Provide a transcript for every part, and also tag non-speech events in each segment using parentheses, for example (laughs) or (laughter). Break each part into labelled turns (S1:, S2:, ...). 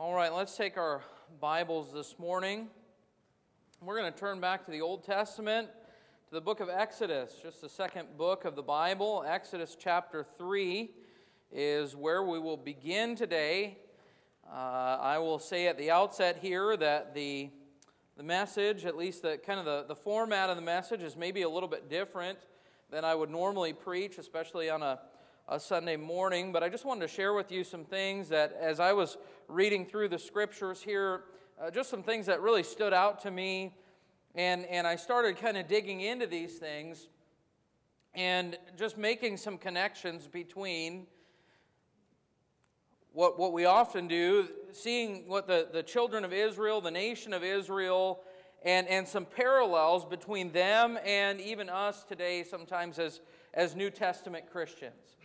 S1: All right, let's take our Bibles this morning. We're going to turn back to the Old Testament, to the book of Exodus, just the second book of the Bible. Exodus chapter 3 is where we will begin today. Uh, I will say at the outset here that the, the message, at least the kind of the, the format of the message, is maybe a little bit different than I would normally preach, especially on a a Sunday morning, but I just wanted to share with you some things that, as I was reading through the scriptures here, uh, just some things that really stood out to me. And, and I started kind of digging into these things and just making some connections between what, what we often do, seeing what the, the children of Israel, the nation of Israel, and, and some parallels between them and even us today, sometimes as, as New Testament Christians.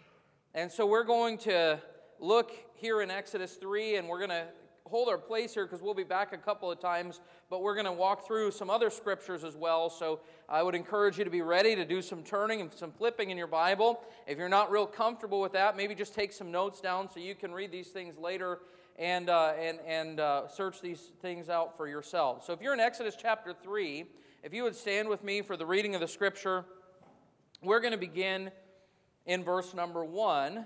S1: And so we're going to look here in Exodus 3, and we're going to hold our place here because we'll be back a couple of times, but we're going to walk through some other scriptures as well. So I would encourage you to be ready to do some turning and some flipping in your Bible. If you're not real comfortable with that, maybe just take some notes down so you can read these things later and, uh, and, and uh, search these things out for yourselves. So if you're in Exodus chapter 3, if you would stand with me for the reading of the scripture, we're going to begin in verse number 1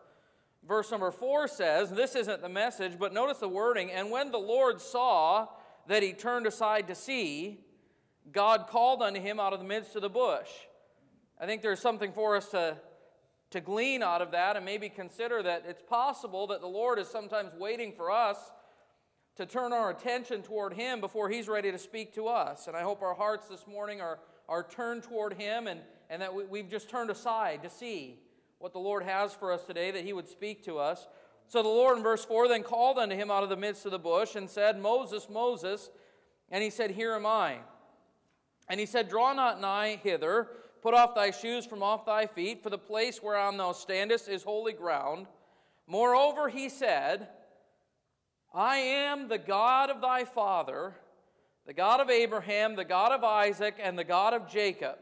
S1: Verse number four says, this isn't the message, but notice the wording, and when the Lord saw that he turned aside to see, God called unto him out of the midst of the bush. I think there's something for us to, to glean out of that and maybe consider that it's possible that the Lord is sometimes waiting for us to turn our attention toward him before he's ready to speak to us. And I hope our hearts this morning are, are turned toward him and, and that we, we've just turned aside to see what the Lord has for us today, that he would speak to us. So the Lord in verse 4 then called unto him out of the midst of the bush and said, Moses, Moses. And he said, Here am I. And he said, Draw not nigh hither, put off thy shoes from off thy feet, for the place whereon thou standest is holy ground. Moreover, he said, I am the God of thy father, the God of Abraham, the God of Isaac, and the God of Jacob.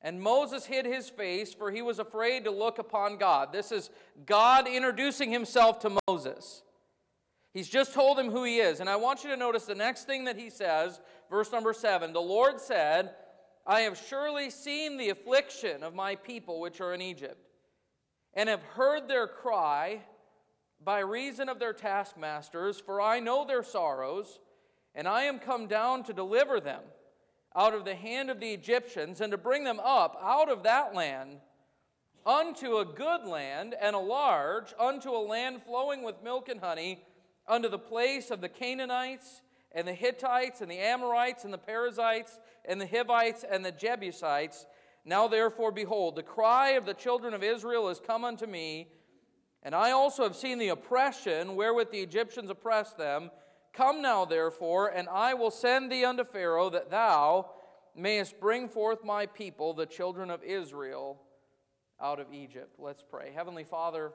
S1: And Moses hid his face, for he was afraid to look upon God. This is God introducing himself to Moses. He's just told him who he is. And I want you to notice the next thing that he says, verse number seven The Lord said, I have surely seen the affliction of my people which are in Egypt, and have heard their cry by reason of their taskmasters, for I know their sorrows, and I am come down to deliver them out of the hand of the Egyptians and to bring them up out of that land unto a good land and a large, unto a land flowing with milk and honey, unto the place of the Canaanites and the Hittites and the Amorites and the Perizzites and the Hivites and the Jebusites. Now therefore, behold, the cry of the children of Israel is come unto me, and I also have seen the oppression wherewith the Egyptians oppress them Come now, therefore, and I will send thee unto Pharaoh, that thou mayest bring forth my people, the children of Israel, out of Egypt. Let's pray. Heavenly Father,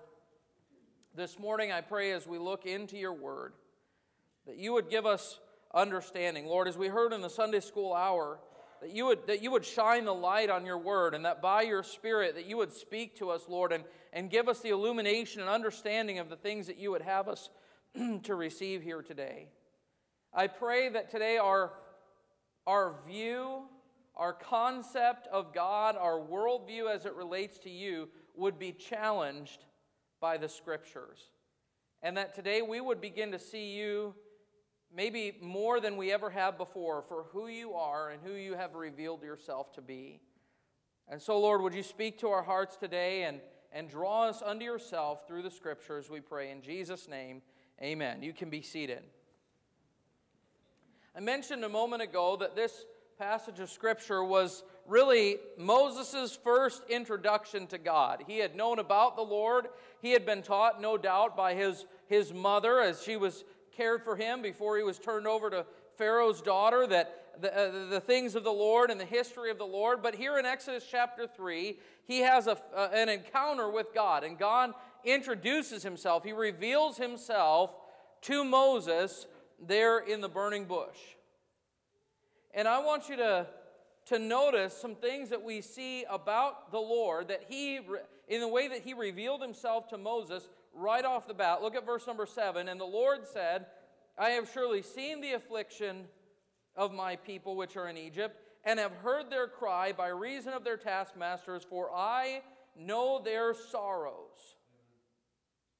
S1: this morning I pray as we look into your word that you would give us understanding. Lord, as we heard in the Sunday school hour, that you would, that you would shine the light on your word and that by your spirit that you would speak to us, Lord, and, and give us the illumination and understanding of the things that you would have us (clears throat) to receive here today. I pray that today our, our view, our concept of God, our worldview as it relates to you would be challenged by the scriptures. And that today we would begin to see you maybe more than we ever have before for who you are and who you have revealed yourself to be. And so, Lord, would you speak to our hearts today and, and draw us unto yourself through the scriptures, we pray in Jesus' name. Amen. You can be seated. I mentioned a moment ago that this passage of Scripture was really Moses' first introduction to God. He had known about the Lord. He had been taught, no doubt, by his, his mother as she was cared for him before he was turned over to Pharaoh's daughter, that the, uh, the things of the Lord and the history of the Lord. But here in Exodus chapter 3, he has a, uh, an encounter with God, and God introduces himself. He reveals himself to Moses there in the burning bush. And I want you to, to notice some things that we see about the Lord that he, in the way that he revealed himself to Moses right off the bat. Look at verse number seven. And the Lord said, I have surely seen the affliction of my people which are in Egypt, and have heard their cry by reason of their taskmasters, for I know their sorrows.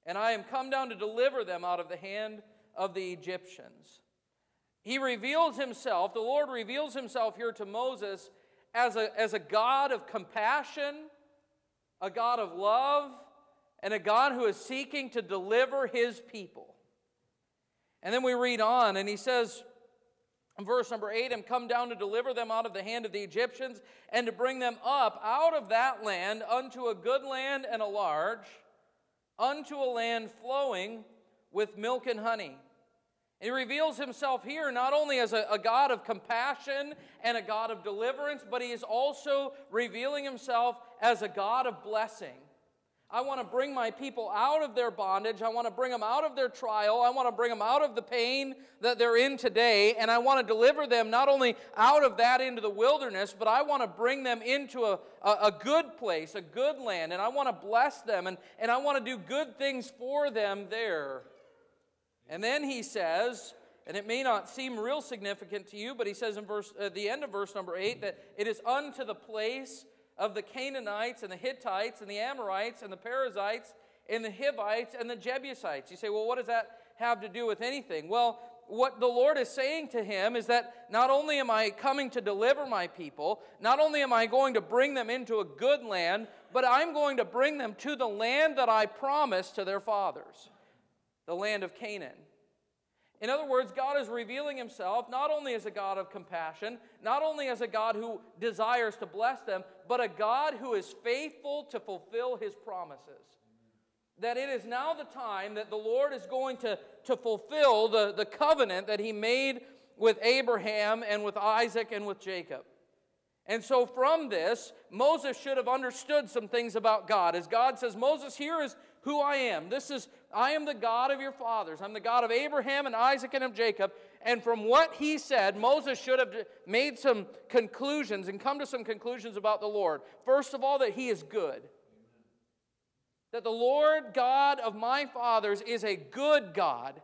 S1: And I am come down to deliver them out of the hand of the Egyptians. He reveals himself, the Lord reveals himself here to Moses as a, as a God of compassion, a God of love, and a God who is seeking to deliver his people. And then we read on, and he says, in verse number 8, and come down to deliver them out of the hand of the Egyptians, and to bring them up out of that land unto a good land and a large, unto a land flowing with milk and honey. And He reveals himself here not only as a, a, God of compassion and a God of deliverance, but he is also revealing himself as a God of blessing. I want to bring my people out of their bondage. I want to bring them out of their trial. I want to bring them out of the pain that they're in today. And I want to deliver them not only out of that into the wilderness, but I want to bring them into a, a, a good place, a good land. And I want to bless them and, and I want to do good things for them there. And then he says, and it may not seem real significant to you, but he says in verse, uh, the end of verse number eight that it is unto the place of the Canaanites and the Hittites and the Amorites and the Perizzites and the Hivites and the Jebusites. You say, well, what does that have to do with anything? Well, what the Lord is saying to him is that not only am I coming to deliver my people, not only am I going to bring them into a good land, but I'm going to bring them to the land that I promised to their fathers, the land of Canaan. In other words, God is revealing himself not only as a God of compassion, not only as a God who desires to bless them, but a God who is faithful to fulfill his promises. That it is now the time that the Lord is going to, to fulfill the, the covenant that he made with Abraham and with Isaac and with Jacob. And so, from this, Moses should have understood some things about God. As God says, Moses, here is who I am. This is, I am the God of your fathers. I'm the God of Abraham and Isaac and of Jacob. And from what he said, Moses should have made some conclusions and come to some conclusions about the Lord. First of all, that he is good. That the Lord God of my fathers is a good God.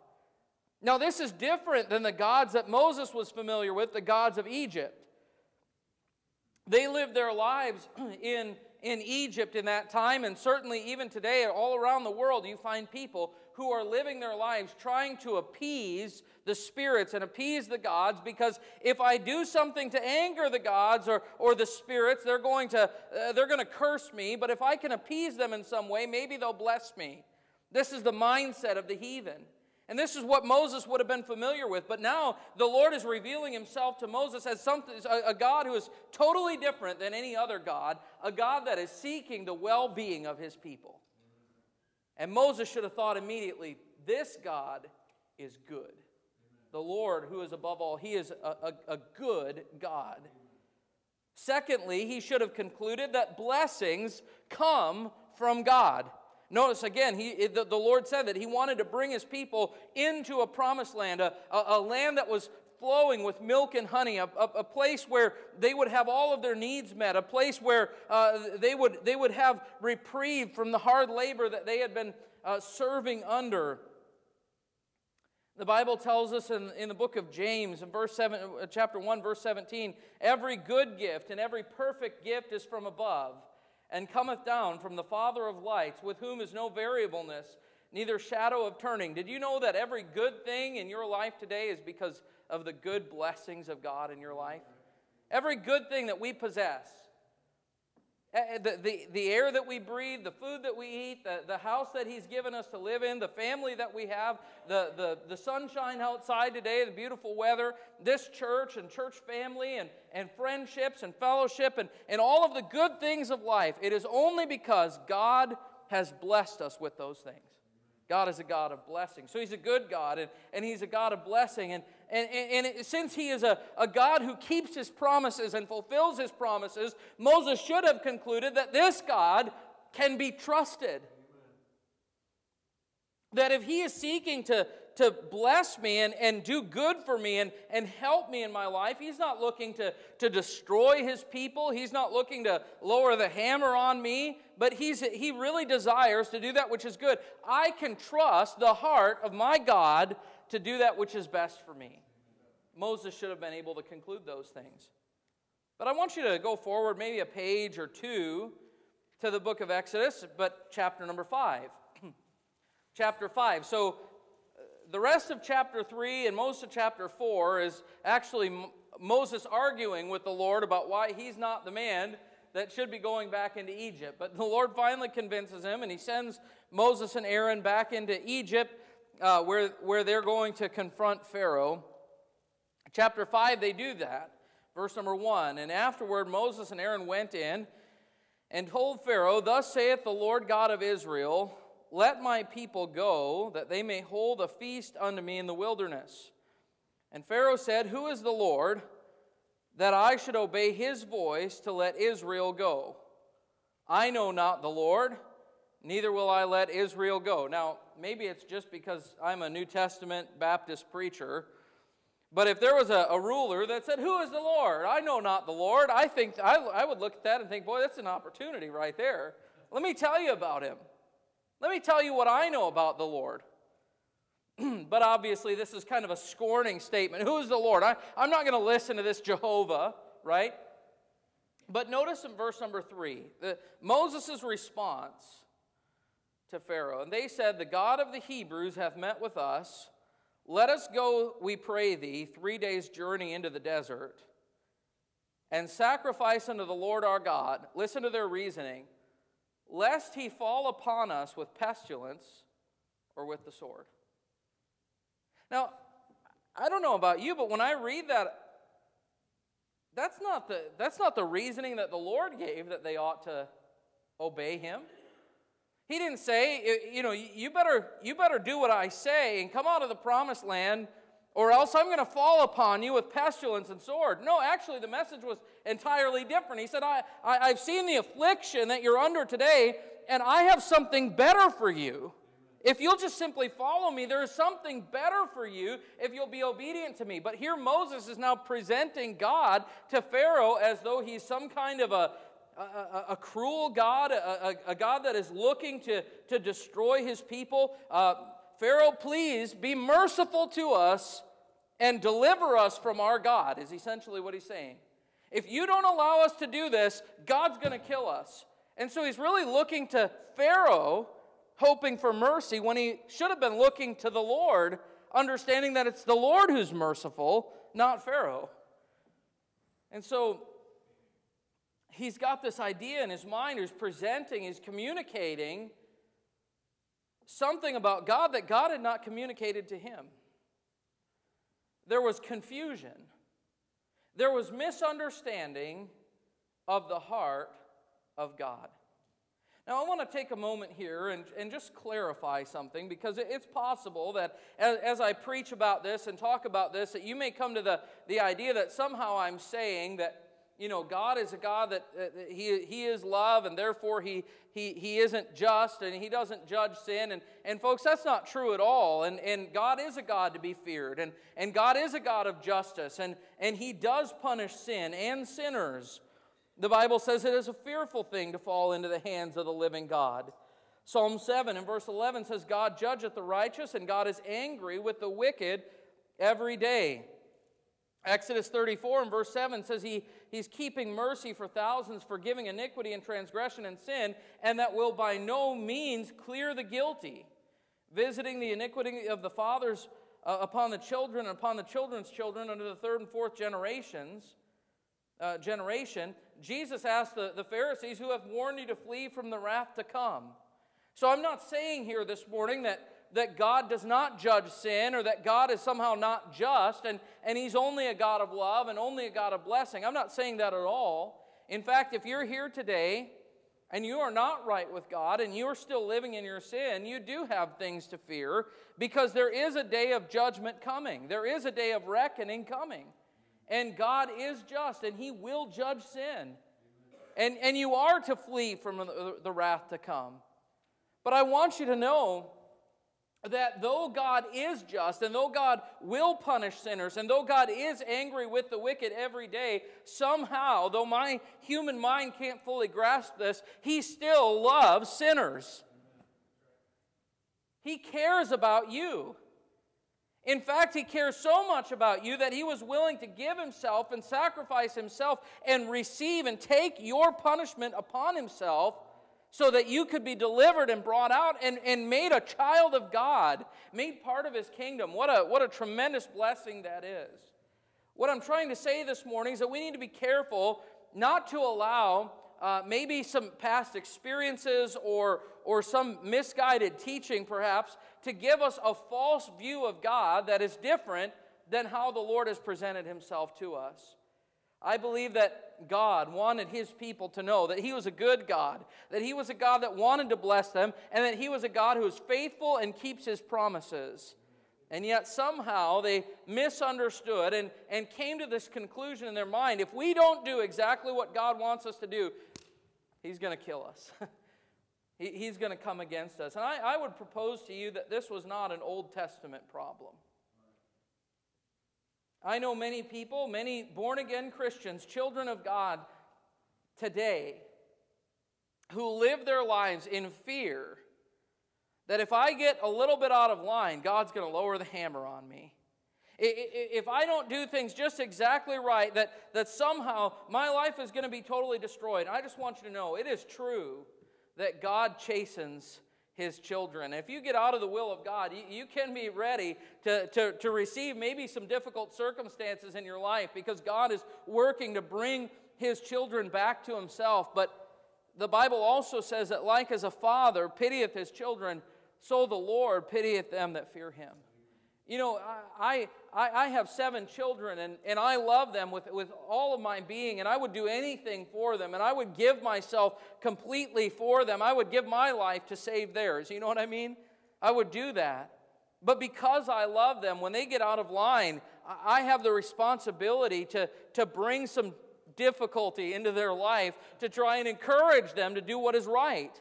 S1: Now, this is different than the gods that Moses was familiar with, the gods of Egypt. They lived their lives (clears throat) in in Egypt in that time, and certainly even today, all around the world, you find people who are living their lives trying to appease the spirits and appease the gods because if I do something to anger the gods or, or the spirits, they're going, to, uh, they're going to curse me. But if I can appease them in some way, maybe they'll bless me. This is the mindset of the heathen. And this is what Moses would have been familiar with. But now the Lord is revealing himself to Moses as something, a, God who is totally different than any other God, a God that is seeking the well being of his people. And Moses should have thought immediately this God is good. The Lord, who is above all, he is a, a, a good God. Secondly, he should have concluded that blessings come from God. Notice again, he, the, the, Lord said that He wanted to bring His people into a promised land, a, a, a land that was flowing with milk and honey, a, a, place where they would have all of their needs met, a place where uh, they, would, they would have reprieve from the hard labor that they had been uh, serving under. The Bible tells us in, in the book of James, in verse seven, uh, chapter 1, verse 17, every good gift and every perfect gift is from above and cometh down from the Father of lights, with whom is no variableness, neither shadow of turning. Did you know that every good thing in your life today is because of the good blessings of God in your life? Every good thing that we possess Eh, eh, the, the, the air that we breathe, the food that we eat, the, the house that He's given us to live in, the family that we have, the, the, the sunshine outside today, the beautiful weather, this church and church family and, and friendships and fellowship and, and all of the good things of life. It is only because God has blessed us with those things. God is a God of blessing. So he's a good God, and, and he's a God of blessing. And, and, and, and since he is a, a God who keeps his promises and fulfills his promises, Moses should have concluded that this God can be trusted. That if he is seeking to, to bless me and, and do good for me and, and help me in my life, he's not looking to, to destroy his people. He's not looking to lower the hammer on me, but he's, he really desires to do that which is good. I can trust the heart of my God to do that which is best for me. Moses should have been able to conclude those things. But I want you to go forward maybe a page or two to the book of Exodus, but chapter number 5 (clears throat) chapter 5. So uh, the rest of chapter 3 and most of chapter 4 is actually Moses arguing with the Lord about why he's not the man that should be going back into Egypt. But the Lord finally convinces him, and he sends Moses and Aaron back into Egypt, uh, where, where they're going to confront Pharaoh. Chapter 5, they do that. Verse number 1 And afterward, Moses and Aaron went in and told Pharaoh, Thus saith the Lord God of Israel, let my people go, that they may hold a feast unto me in the wilderness. And Pharaoh said, Who is the Lord, that I should obey his voice to let Israel go? I know not the Lord, neither will I let Israel go. Now, maybe it's just because I'm a New Testament Baptist preacher. But if there was a, a, ruler that said, Who is the Lord? I know not the Lord. I think I, I would look at that and think, Boy, that's an opportunity right there. Let me tell you about him. Let me tell you what I know about the Lord. (clears throat) but obviously, this is kind of a scorning statement. Who is the Lord? I, I'm not going to listen to this Jehovah, right? But notice in verse number three, Moses' response to Pharaoh. And they said, The God of the Hebrews hath met with us. Let us go, we pray thee, three days' journey into the desert, and sacrifice unto the Lord our God. Listen to their reasoning lest he fall upon us with pestilence or with the sword. Now, I don't know about you, but when I read that, that's not the, that's not the reasoning that the Lord gave that they ought to obey him. He didn't say, you know, you better, you better do what I say and come out of the promised land or else I'm going to fall upon you with pestilence and sword. No, actually, the message was entirely different. He said, I, I, have seen the affliction that you're under today, and I have something better for you. If you'll just simply follow me, there is something better for you if you'll be obedient to me. But here Moses is now presenting God to Pharaoh as though he's some kind of a, a, a, cruel God, a, a, God that is looking to, to destroy his people. Uh, Pharaoh, please be merciful to us and deliver us from our God, is essentially what he's saying. If you don't allow us to do this, God's going to kill us. And so he's really looking to Pharaoh, hoping for mercy, when he should have been looking to the Lord, understanding that it's the Lord who's merciful, not Pharaoh. And so he's got this idea in his mind, he's presenting, he's communicating something about God that God had not communicated to him. There was confusion, there was misunderstanding of the heart of God. Now, I want to take a moment here and, and just clarify something because it's possible that as, as, I preach about this and talk about this, that you may come to the, the idea that somehow I'm saying that you know, God is a God that uh, he, he is love, and therefore he, he, he isn't just, and He doesn't judge sin. And, and folks, that's not true at all. And, and God is a God to be feared, and, and God is a God of justice, and, and He does punish sin and sinners. The Bible says it is a fearful thing to fall into the hands of the living God. Psalm 7 and verse 11 says, God judgeth the righteous, and God is angry with the wicked every day. Exodus 34 and verse 7 says he, he's keeping mercy for thousands, forgiving iniquity and transgression and sin, and that will by no means clear the guilty, visiting the iniquity of the fathers uh, upon the children and upon the children's children under the third and fourth generations. Uh, generation, Jesus asked the, the Pharisees who have warned you to flee from the wrath to come. So I'm not saying here this morning that that God does not judge sin or that God is somehow not just and, and He's only a God of love and only a God of blessing. I'm not saying that at all. In fact, if you're here today and you are not right with God and you are still living in your sin, you do have things to fear because there is a day of judgment coming. There is a day of reckoning coming. And God is just and He will judge sin. And, and you are to flee from the, the wrath to come. But I want you to know that though God is just and though God will punish sinners and though God is angry with the wicked every day, somehow, though my human mind can't fully grasp this, He still loves sinners. He cares about you. In fact, He cares so much about you that He was willing to give Himself and sacrifice Himself and receive and take your punishment upon Himself so that you could be delivered and brought out and, and made a child of God, made part of his kingdom. What a, what a tremendous blessing that is. What I'm trying to say this morning is that we need to be careful not to allow uh, maybe some past experiences or, or some misguided teaching, perhaps, to give us a false view of God that is different than how the Lord has presented himself to us. I believe that God wanted his people to know that he was a good God, that he was a God that wanted to bless them, and that he was a God who is faithful and keeps his promises. And yet somehow they misunderstood and, and came to this conclusion in their mind if we don't do exactly what God wants us to do, he's going to kill us. (laughs) he, he's going to come against us. And I, I would propose to you that this was not an Old Testament problem. I know many people, many born again Christians, children of God today, who live their lives in fear that if I get a little bit out of line, God's going to lower the hammer on me. If I don't do things just exactly right, that, that somehow my life is going to be totally destroyed. I just want you to know it is true that God chastens his children. If you get out of the will of God, you, you can be ready to, to, to receive maybe some difficult circumstances in your life because God is working to bring his children back to himself. But the Bible also says that, like as a father pitieth his children, so the Lord pitieth them that fear him. You know, I, I, I have seven children and, and I love them with, with all of my being, and I would do anything for them, and I would give myself completely for them. I would give my life to save theirs. You know what I mean? I would do that. But because I love them, when they get out of line, I have the responsibility to, to bring some difficulty into their life to try and encourage them to do what is right.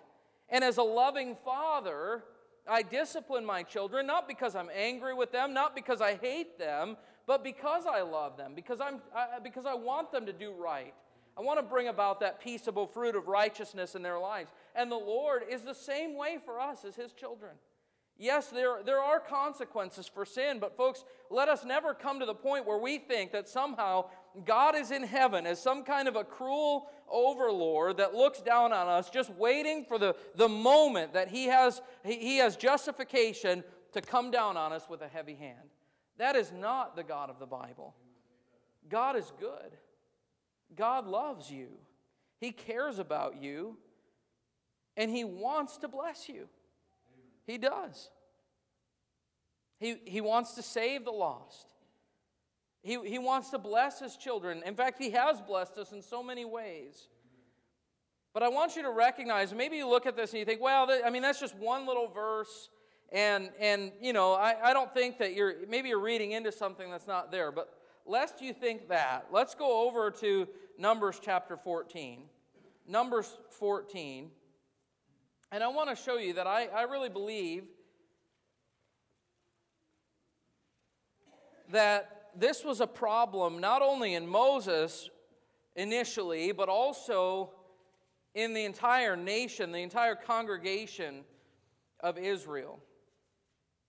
S1: And as a loving father, I discipline my children not because I'm angry with them, not because I hate them, but because I love them, because, I'm, I, because I want them to do right. I want to bring about that peaceable fruit of righteousness in their lives. And the Lord is the same way for us as His children. Yes, there, there are consequences for sin, but folks, let us never come to the point where we think that somehow God is in heaven as some kind of a cruel overlord that looks down on us, just waiting for the, the moment that he has, he, has justification to come down on us with a heavy hand. That is not the God of the Bible. God is good. God loves you. He cares about you. And He wants to bless you. He does. He, he wants to save the lost. He, he wants to bless his children. In fact, he has blessed us in so many ways. But I want you to recognize maybe you look at this and you think, well, I mean, that's just one little verse. And, and you know, I, I don't think that you're, maybe you're reading into something that's not there. But lest you think that, let's go over to Numbers chapter 14. Numbers 14. And I want to show you that I, I really believe that this was a problem not only in Moses initially, but also in the entire nation, the entire congregation of Israel.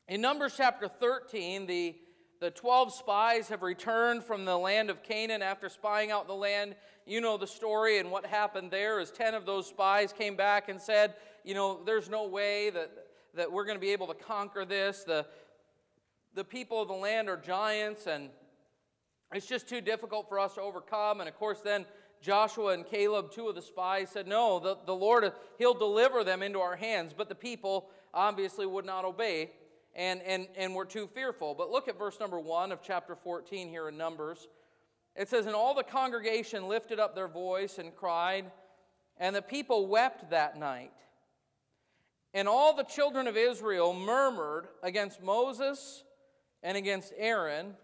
S1: In Numbers chapter 13, the, the 12 spies have returned from the land of Canaan after spying out the land. You know the story and what happened there is 10 of those spies came back and said, you know, there's no way that, that we're going to be able to conquer this. The, the people of the land are giants, and it's just too difficult for us to overcome. And of course, then Joshua and Caleb, two of the spies, said, No, the, the Lord, He'll deliver them into our hands. But the people obviously would not obey and, and, and were too fearful. But look at verse number one of chapter 14 here in Numbers. It says, And all the congregation lifted up their voice and cried, And the people wept that night. And all the children of Israel murmured against Moses and against Aaron.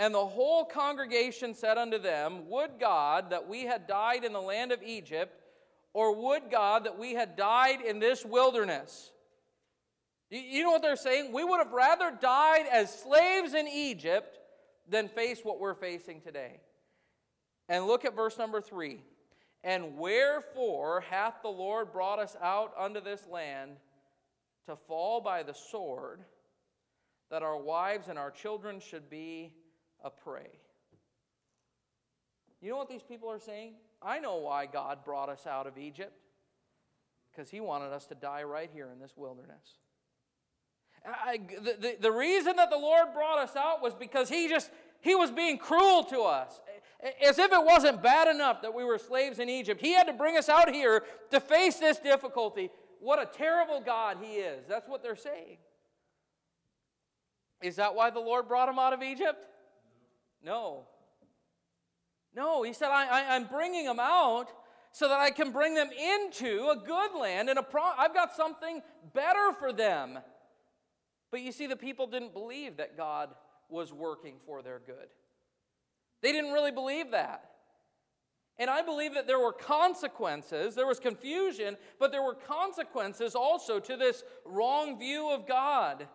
S1: And the whole congregation said unto them, Would God that we had died in the land of Egypt, or would God that we had died in this wilderness? You know what they're saying? We would have rather died as slaves in Egypt than face what we're facing today. And look at verse number three. And wherefore hath the Lord brought us out unto this land to fall by the sword, that our wives and our children should be a prey? You know what these people are saying? I know why God brought us out of Egypt. Because He wanted us to die right here in this wilderness. I, the, the, the reason that the Lord brought us out was because He just, He was being cruel to us. As if it wasn't bad enough that we were slaves in Egypt. He had to bring us out here to face this difficulty. What a terrible God He is. That's what they're saying. Is that why the Lord brought him out of Egypt? No. No, He said, I, am bringing them out so that I can bring them into a good land and a pro- I've got something better for them. But you see, the people didn't believe that God was working for their good. They didn't really believe that. And I believe that there were consequences, there was confusion, but there were consequences also to this wrong view of God.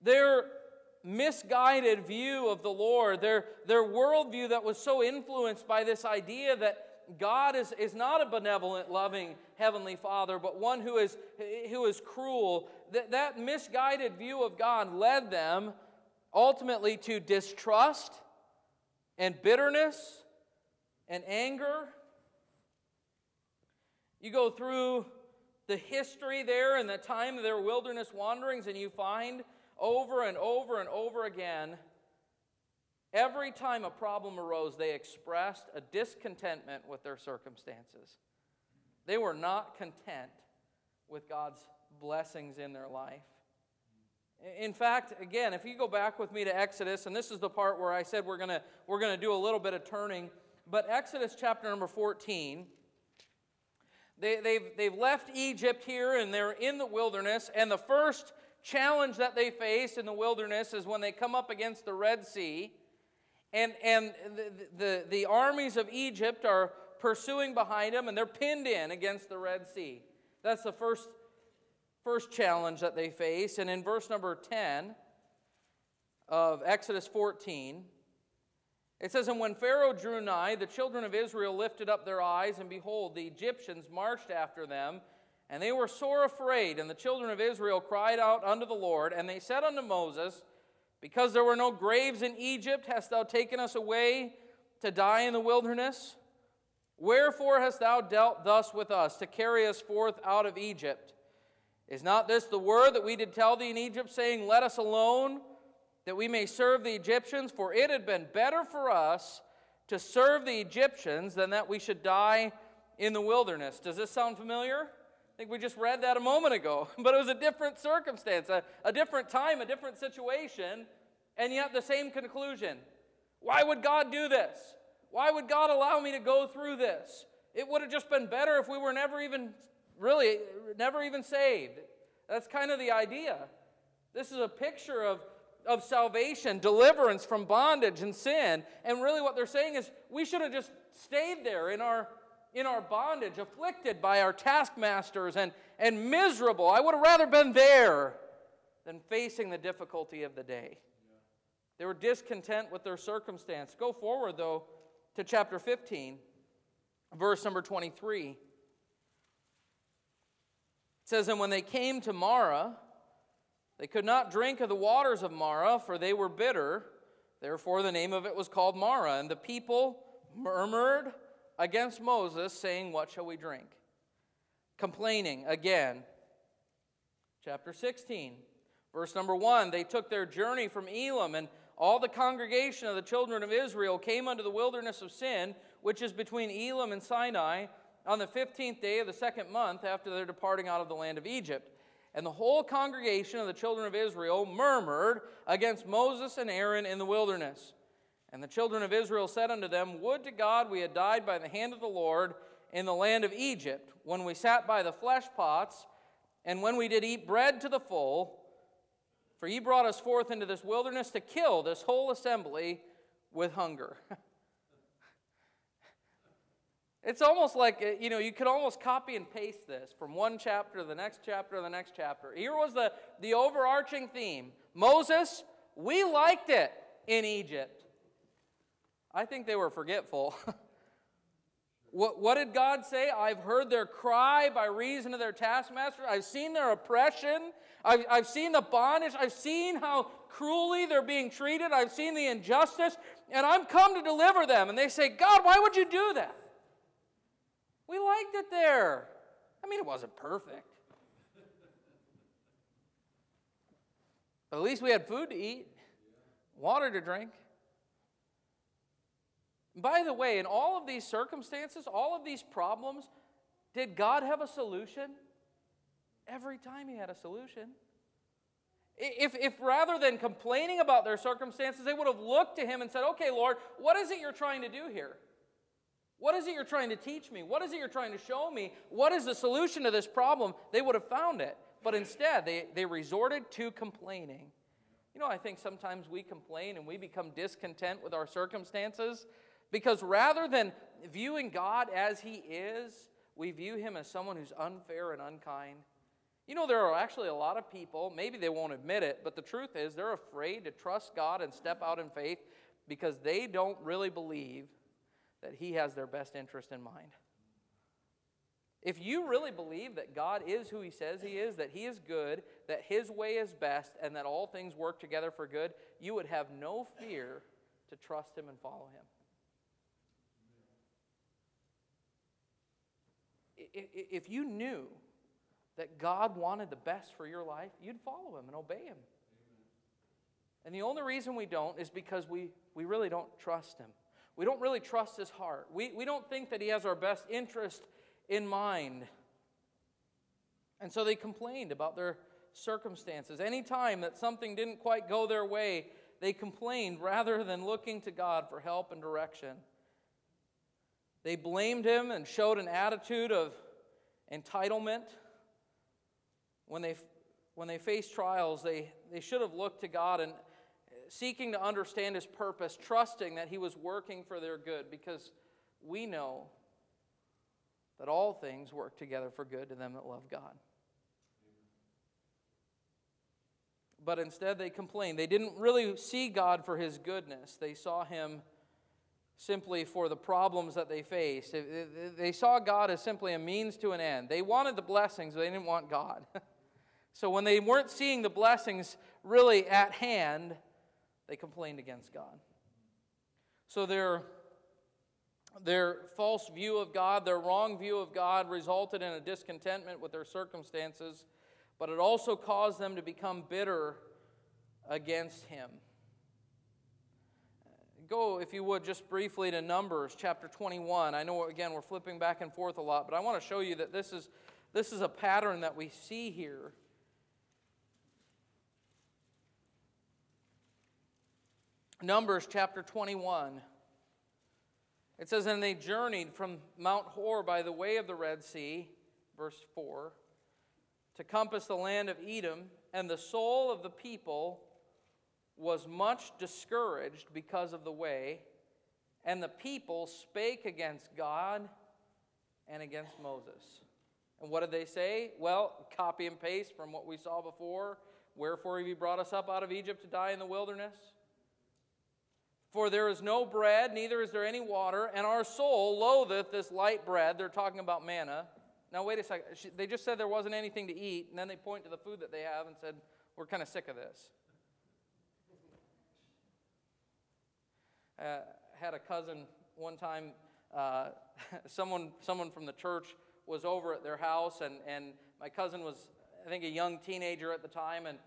S1: Their misguided view of the Lord, their, their worldview that was so influenced by this idea that God is, is not a benevolent, loving Heavenly Father, but one who is, who is cruel. That, that misguided view of God led them ultimately to distrust and bitterness and anger. You go through the history there and the time of their wilderness wanderings, and you find over and over and over again, every time a problem arose, they expressed a discontentment with their circumstances. They were not content with God's blessings in their life. In fact, again, if you go back with me to Exodus, and this is the part where I said we're going we're going to do a little bit of turning, but Exodus chapter number 14, they, they've, they've left Egypt here and they're in the wilderness, and the first challenge that they face in the wilderness is when they come up against the Red Sea, and, and the, the, the armies of Egypt are pursuing behind them, and they're pinned in against the Red Sea. That's the first first challenge that they face. And in verse number 10 of Exodus 14, it says, And when Pharaoh drew nigh, the children of Israel lifted up their eyes, and behold, the Egyptians marched after them, and they were sore afraid. And the children of Israel cried out unto the Lord, and they said unto Moses, Because there were no graves in Egypt, hast thou taken us away to die in the wilderness? Wherefore hast thou dealt thus with us, to carry us forth out of Egypt? Is not this the word that we did tell thee in Egypt, saying, Let us alone, that we may serve the Egyptians? For it had been better for us to serve the Egyptians than that we should die in the wilderness. Does this sound familiar? I think we just read that a moment ago, (laughs) but it was a different circumstance, a, a different time, a different situation, and yet the same conclusion. Why would God do this? Why would God allow me to go through this? It would have just been better if we were never even really never even saved. That's kind of the idea. This is a picture of, of salvation, deliverance from bondage and sin. And really, what they're saying is we should have just stayed there in our, in our bondage, afflicted by our taskmasters and, and miserable. I would have rather been there than facing the difficulty of the day. They were discontent with their circumstance. Go forward, though, to chapter 15, verse number 23 It says, And when they came to Marah, they could not drink of the waters of Marah, for they were bitter. Therefore, the name of it was called Marah. And the people murmured against Moses, saying, What shall we drink? Complaining again. Chapter 16, verse number 1 They took their journey from Elim, and all the congregation of the children of Israel came unto the wilderness of Sin, which is between Elim and Sinai on the 15th day of the second month after their departing out of the land of Egypt. And the whole congregation of the children of Israel murmured against Moses and Aaron in the wilderness. And the children of Israel said unto them, Would to God we had died by the hand of the Lord in the land of Egypt, when we sat by the flesh pots, and when we did eat bread to the full. For ye brought us forth into this wilderness to kill this whole assembly with hunger. (laughs) it's almost like, uh, you know, you could almost copy and paste this from one chapter to the next chapter to the next chapter. Here was the, the overarching theme Moses, we liked it in Egypt. I think they were forgetful. (laughs) what, what did God say? I've heard their cry by reason of their taskmaster. I've seen their oppression. I've, I've seen the bondage. I've seen how cruelly they're being treated. I've seen the injustice. And I'm come to deliver them. And they say, God, why would you do that? We liked it there. I mean, it wasn't perfect. But at least we had food to eat, water to drink. By the way, in all of these circumstances, all of these problems, did God have a solution? Every time He had a solution. If, if rather than complaining about their circumstances, they would have looked to Him and said, Okay, Lord, what is it you're trying to do here? What is it you're trying to teach me? What is it you're trying to show me? What is the solution to this problem? They would have found it. But instead, they, they resorted to complaining. You know, I think sometimes we complain and we become discontent with our circumstances because rather than viewing God as He is, we view Him as someone who's unfair and unkind. You know, there are actually a lot of people, maybe they won't admit it, but the truth is they're afraid to trust God and step out in faith because they don't really believe that He has their best interest in mind. If you really believe that God is who He says He is, that He is good, that His way is best, and that all things work together for good, you would have no fear to trust Him and follow Him. If you knew that God wanted the best for your life, you'd follow Him and obey Him. And the only reason we don't is because we, we really don't trust Him. We don't really trust His heart. We, we don't think that He has our best interest in mind. And so they complained about their circumstances. Anytime that something didn't quite go their way, they complained rather than looking to God for help and direction. They blamed him and showed an attitude of entitlement. When they, when they faced trials, they, they should have looked to God and seeking to understand his purpose, trusting that he was working for their good, because we know that all things work together for good to them that love God. But instead, they complained. They didn't really see God for his goodness, they saw him simply for the problems that they faced. They saw God as simply a means to an end. They wanted the blessings, but they didn't want God. (laughs) so when they weren't seeing the blessings really at hand, they complained against God. So their, their false view of God, their wrong view of God, resulted in a discontentment with their circumstances, but it also caused them to become bitter against Him go, if you would, just briefly to Numbers chapter 21. I know, again, we're flipping back and forth a lot, but I want to show you that this is, this is a pattern that we see here. Numbers chapter 21. It says, And they journeyed from Mount Hor by the way of the Red Sea, verse 4, to compass the land of Edom, and the soul of the people was much discouraged because of the way, and the people spake against God and against Moses. And what did they say? Well, copy and paste from what we saw before. Wherefore have you brought us up out of Egypt to die in the wilderness? For there is no bread, neither is there any water, and our soul loatheth this light bread. They're talking about manna. Now, wait a second. They just said there wasn't anything to eat, and then they point to the food that they have and said, We're kind of sick of this. Uh, had a cousin one time, uh, (laughs) someone, someone from the church was over at their house, and, and my cousin was, I think, a young teenager at the time, and,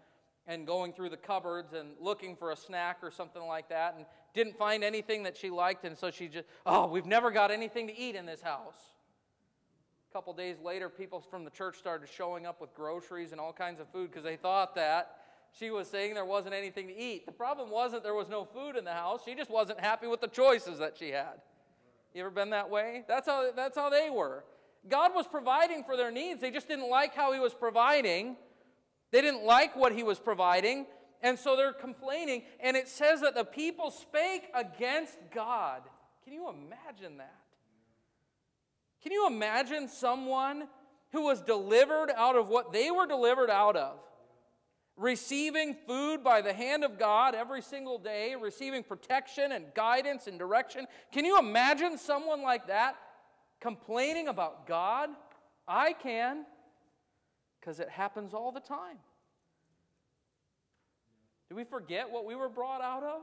S1: and going through the cupboards and looking for a snack or something like that, and didn't find anything that she liked, and so she just, oh, we've never got anything to eat in this house. A couple days later, people from the church started showing up with groceries and all kinds of food because they thought that she was saying there wasn't anything to eat. The problem wasn't there was no food in the house. She just wasn't happy with the choices that she had. You ever been that way? That's how, that's how they were. God was providing for their needs. They just didn't like how He was providing. They didn't like what He was providing. And so they're complaining. And it says that the people spake against God. Can you imagine that? Can you imagine someone who was delivered out of what they were delivered out of? Receiving food by the hand of God every single day, receiving protection and guidance and direction. Can you imagine someone like that complaining about God? I can, because it happens all the time. Do we forget what we were brought out of?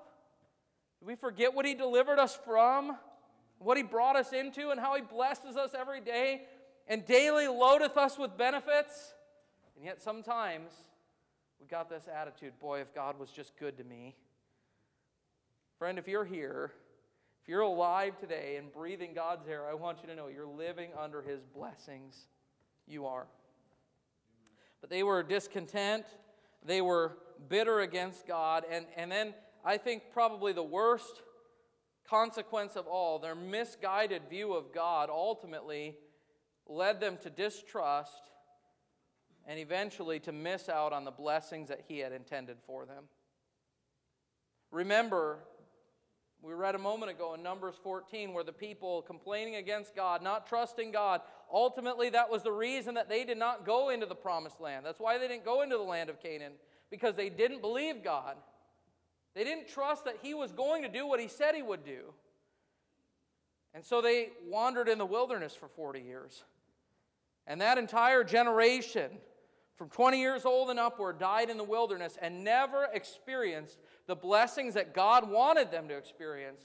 S1: Do we forget what He delivered us from? What He brought us into, and how He blesses us every day and daily loadeth us with benefits? And yet sometimes we got this attitude boy, if God was just good to me. Friend, if you're here, if you're alive today and breathing God's air, I want you to know you're living under His blessings. You are. But they were discontent, they were bitter against God, and, and then I think probably the worst consequence of all, their misguided view of God ultimately led them to distrust and eventually to miss out on the blessings that He had intended for them. Remember, we read a moment ago in Numbers 14 where the people complaining against God, not trusting God, ultimately that was the reason that they did not go into the promised land. That's why they didn't go into the land of Canaan, because they didn't believe God. They didn't trust that He was going to do what He said He would do. And so they wandered in the wilderness for 40 years. And that entire generation, from 20 years old and upward, died in the wilderness and never experienced the blessings that God wanted them to experience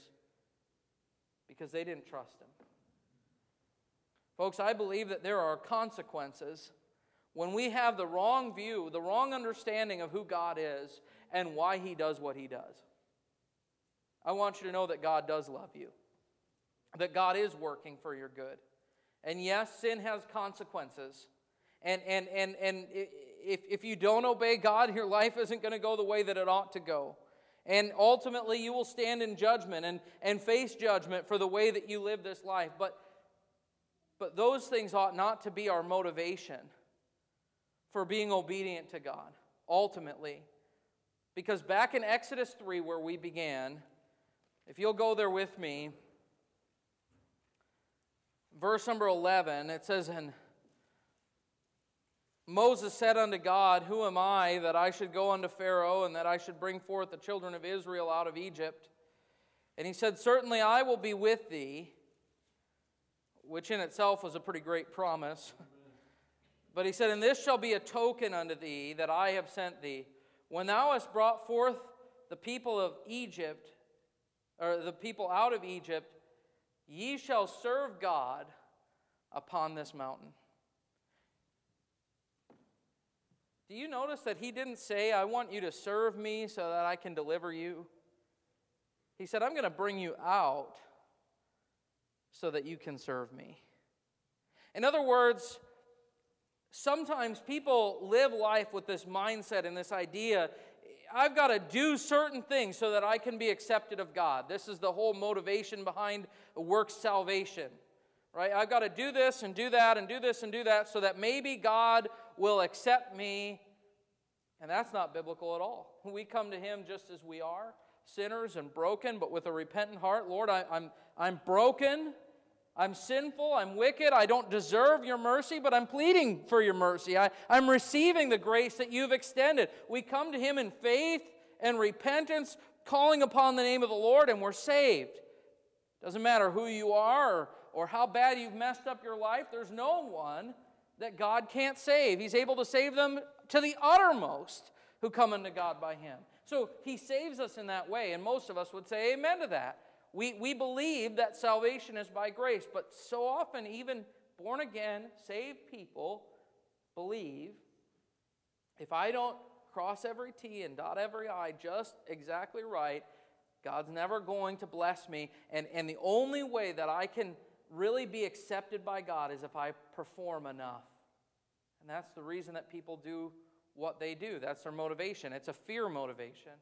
S1: because they didn't trust Him. Folks, I believe that there are consequences when we have the wrong view, the wrong understanding of who God is and why He does what He does. I want you to know that God does love you, that God is working for your good. And yes, sin has consequences. And, and, and, and if, if you don't obey God, your life isn't going to go the way that it ought to go. And ultimately, you will stand in judgment and, and face judgment for the way that you live this life. But, but those things ought not to be our motivation for being obedient to God, ultimately. Because back in Exodus 3, where we began, if you'll go there with me, verse number 11, it says, And Moses said unto God, Who am I that I should go unto Pharaoh and that I should bring forth the children of Israel out of Egypt? And he said, Certainly I will be with thee, which in itself was a pretty great promise. But he said, And this shall be a token unto thee that I have sent thee. When thou hast brought forth the people of Egypt, or the people out of Egypt, ye shall serve God upon this mountain. Do you notice that he didn't say, I want you to serve me so that I can deliver you? He said, I'm going to bring you out so that you can serve me. In other words, sometimes people live life with this mindset and this idea I've got to do certain things so that I can be accepted of God. This is the whole motivation behind work salvation, right? I've got to do this and do that and do this and do that so that maybe God will accept me. And that's not biblical at all. We come to Him just as we are, sinners and broken, but with a repentant heart. Lord, I, I'm, I'm broken. I'm sinful, I'm wicked, I don't deserve your mercy, but I'm pleading for your mercy. I, I'm receiving the grace that you've extended. We come to Him in faith and repentance, calling upon the name of the Lord, and we're saved. Doesn't matter who you are or how bad you've messed up your life, there's no one that God can't save. He's able to save them to the uttermost who come unto God by Him. So He saves us in that way, and most of us would say amen to that. We, we believe that salvation is by grace, but so often, even born again, saved people believe if I don't cross every T and dot every I just exactly right, God's never going to bless me. And, and the only way that I can really be accepted by God is if I perform enough. And that's the reason that people do what they do. That's their motivation. It's a fear motivation.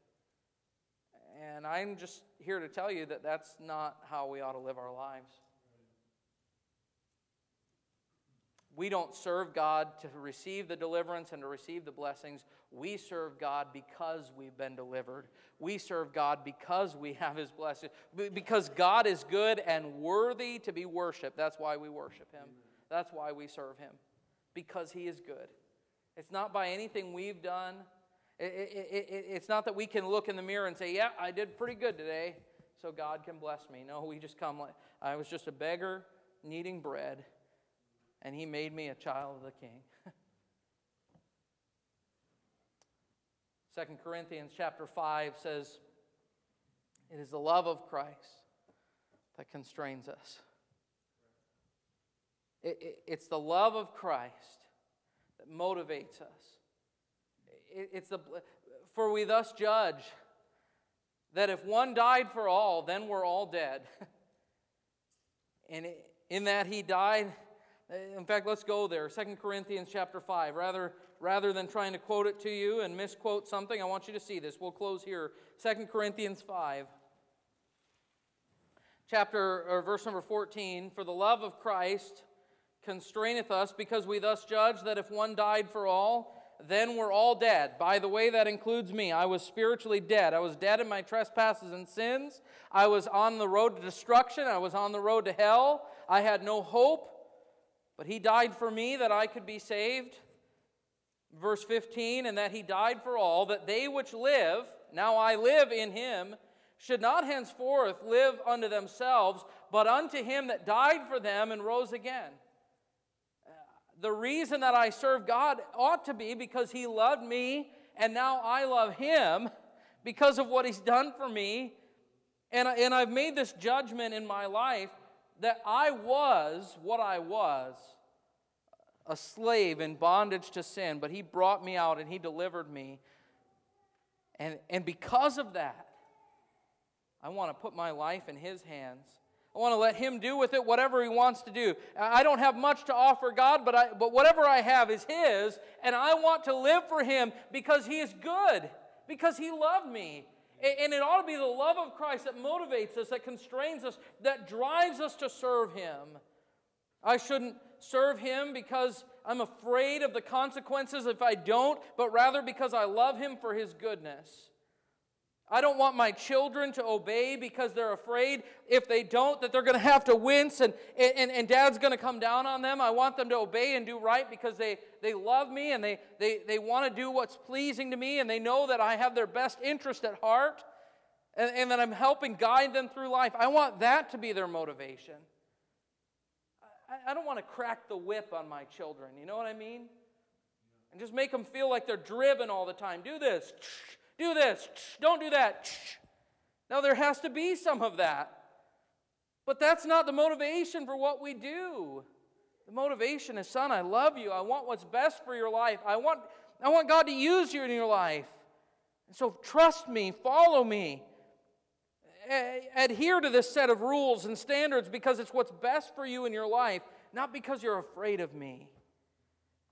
S1: And I'm just here to tell you that that's not how we ought to live our lives. We don't serve God to receive the deliverance and to receive the blessings. We serve God because we've been delivered. We serve God because we have His blessings. Because God is good and worthy to be worshiped. That's why we worship Him. That's why we serve Him. Because He is good. It's not by anything we've done. It, it, it, it's not that we can look in the mirror and say, Yeah, I did pretty good today, so God can bless me. No, we just come like, I was just a beggar needing bread and he made me a child of the king. (laughs) 2 Corinthians chapter 5 says, It is the love of Christ that constrains us. It, it, it's the love of Christ that motivates us. It, it's the, for we thus judge that if one died for all, then we're all dead. (laughs) and in that he died, uh, in fact, let's go there. 2 Corinthians chapter 5. Rather, rather than trying to quote it to you and misquote something, I want you to see this. We'll close here. 2 Corinthians 5. Chapter or verse number 14. For the love of Christ constraineth us, because we thus judge that if one died for all, then we're all dead. By the way, that includes me. I was spiritually dead. I was dead in my trespasses and sins. I was on the road to destruction. I was on the road to hell. I had no hope. But he died for me that I could be saved. Verse 15, and that he died for all, that they which live, now I live in him, should not henceforth live unto themselves, but unto him that died for them and rose again. The reason that I serve God ought to be because he loved me, and now I love him because of what he's done for me. And, and I've made this judgment in my life that I was what I was a slave in bondage to sin, but He brought me out and He delivered me. And, and because of that, I want to put my life in His hands. I want to let Him do with it whatever He wants to do. I don't have much to offer God, but, I, but whatever I have is His, and I want to live for Him because He is good, because He loved me, and it ought to be the love of Christ that motivates us, that constrains us, that drives us to serve Him. I shouldn't serve Him because I'm afraid of the consequences if I don't, but rather because I love Him for His goodness. I don't want my children to obey because they're afraid if they don't that they're going to have to wince and, and, and dad's going to come down on them. I want them to obey and do right because they, they love me and they, they, they want to do what's pleasing to me and they know that I have their best interest at heart and, and that I'm helping guide them through life. I want that to be their motivation. I, I don't want to crack the whip on my children. You know what I mean? And just make them feel like they're driven all the time. Do this. Do this. Don't do that. Now, there has to be some of that. But that's not the motivation for what we do. The motivation is, son, I love you. I want what's best for your life. I want, I want God to use you in your life. And so trust me, follow me. Adhere to this set of rules and standards because it's what's best for you in your life, not because you're afraid of me.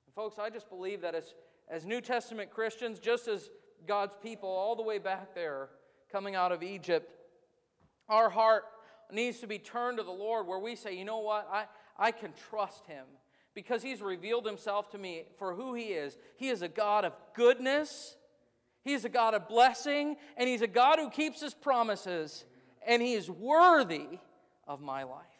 S1: And folks, I just believe that as, as New Testament Christians, just as God's people all the way back there coming out of Egypt, our heart needs to be turned to the Lord where we say, you know what, I, I can trust Him because He's revealed Himself to me for who He is. He is a God of goodness, He's a God of blessing, and He's a God who keeps His promises, and He is worthy of my life.